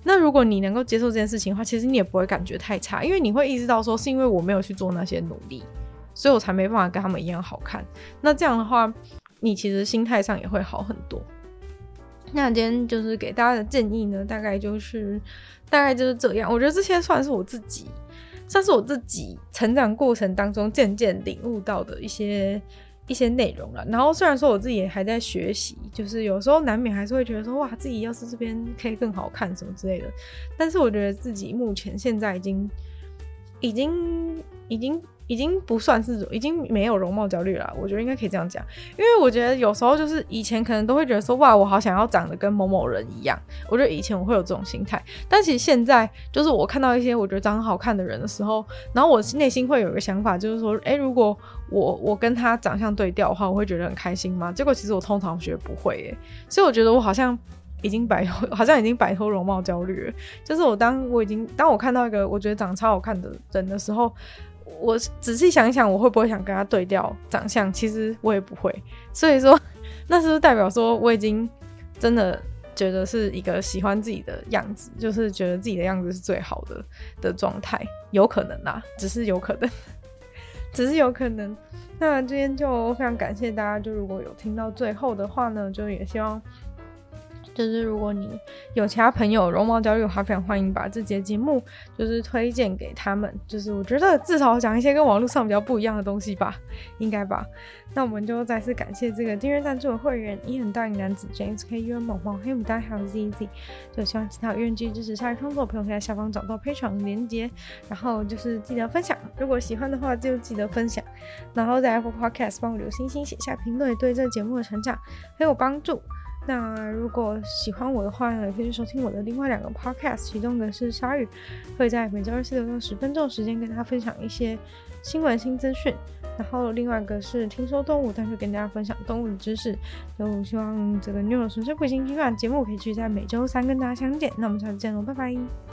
那如果你能够接受这件事情的话，其实你也不会感觉太差，因为你会意识到说是因为我没有去做那些努力，所以我才没办法跟他们一样好看。那这样的话。你其实心态上也会好很多。那今天就是给大家的建议呢，大概就是大概就是这样。我觉得这些算是我自己，算是我自己成长过程当中渐渐领悟到的一些一些内容了。然后虽然说我自己也还在学习，就是有时候难免还是会觉得说，哇，自己要是这边可以更好看什么之类的。但是我觉得自己目前现在已经已经已经。已经不算是，已经没有容貌焦虑了。我觉得应该可以这样讲，因为我觉得有时候就是以前可能都会觉得说，哇，我好想要长得跟某某人一样。我觉得以前我会有这种心态，但其实现在就是我看到一些我觉得长得好看的人的时候，然后我内心会有一个想法，就是说，诶，如果我我跟他长相对调的话，我会觉得很开心吗？结果其实我通常觉得不会，诶，所以我觉得我好像已经摆脱，(laughs) 好像已经摆脱容貌焦虑了。就是我当我已经当我看到一个我觉得长得超好看的人的时候。我仔细想一想，我会不会想跟他对调长相？其实我也不会。所以说，那是不是代表说我已经真的觉得是一个喜欢自己的样子，就是觉得自己的样子是最好的的状态？有可能啦，只是有可能，(laughs) 只是有可能。那今天就非常感谢大家，就如果有听到最后的话呢，就也希望。就是如果你有其他朋友容貌焦虑的话，非常欢迎把这节节目就是推荐给他们。就是我觉得至少讲一些跟网络上比较不一样的东西吧，应该吧。那我们就再次感谢这个订阅赞助的会员：一很大龄男子 James K、U、某某黑牡丹还有 ZZ。就希望其他有愿意支持鲨鱼创作的朋友可以在下方找到 Patreon 连结，然后就是记得分享。如果喜欢的话，就记得分享。然后在 Apple Podcast 帮我留星星、写下评论，对这节目的成长很有帮助。那如果喜欢我的话呢，也可以去收听我的另外两个 podcast，其中一个是鲨鱼，会在每周二、四六用十分钟时间跟大家分享一些新闻新资讯，然后另外一个是听说动物，但是跟大家分享动物的知识。就希望这个女友纯粹不理性批判节目可以继续在每周三跟大家相见，那我们下次见喽，拜拜。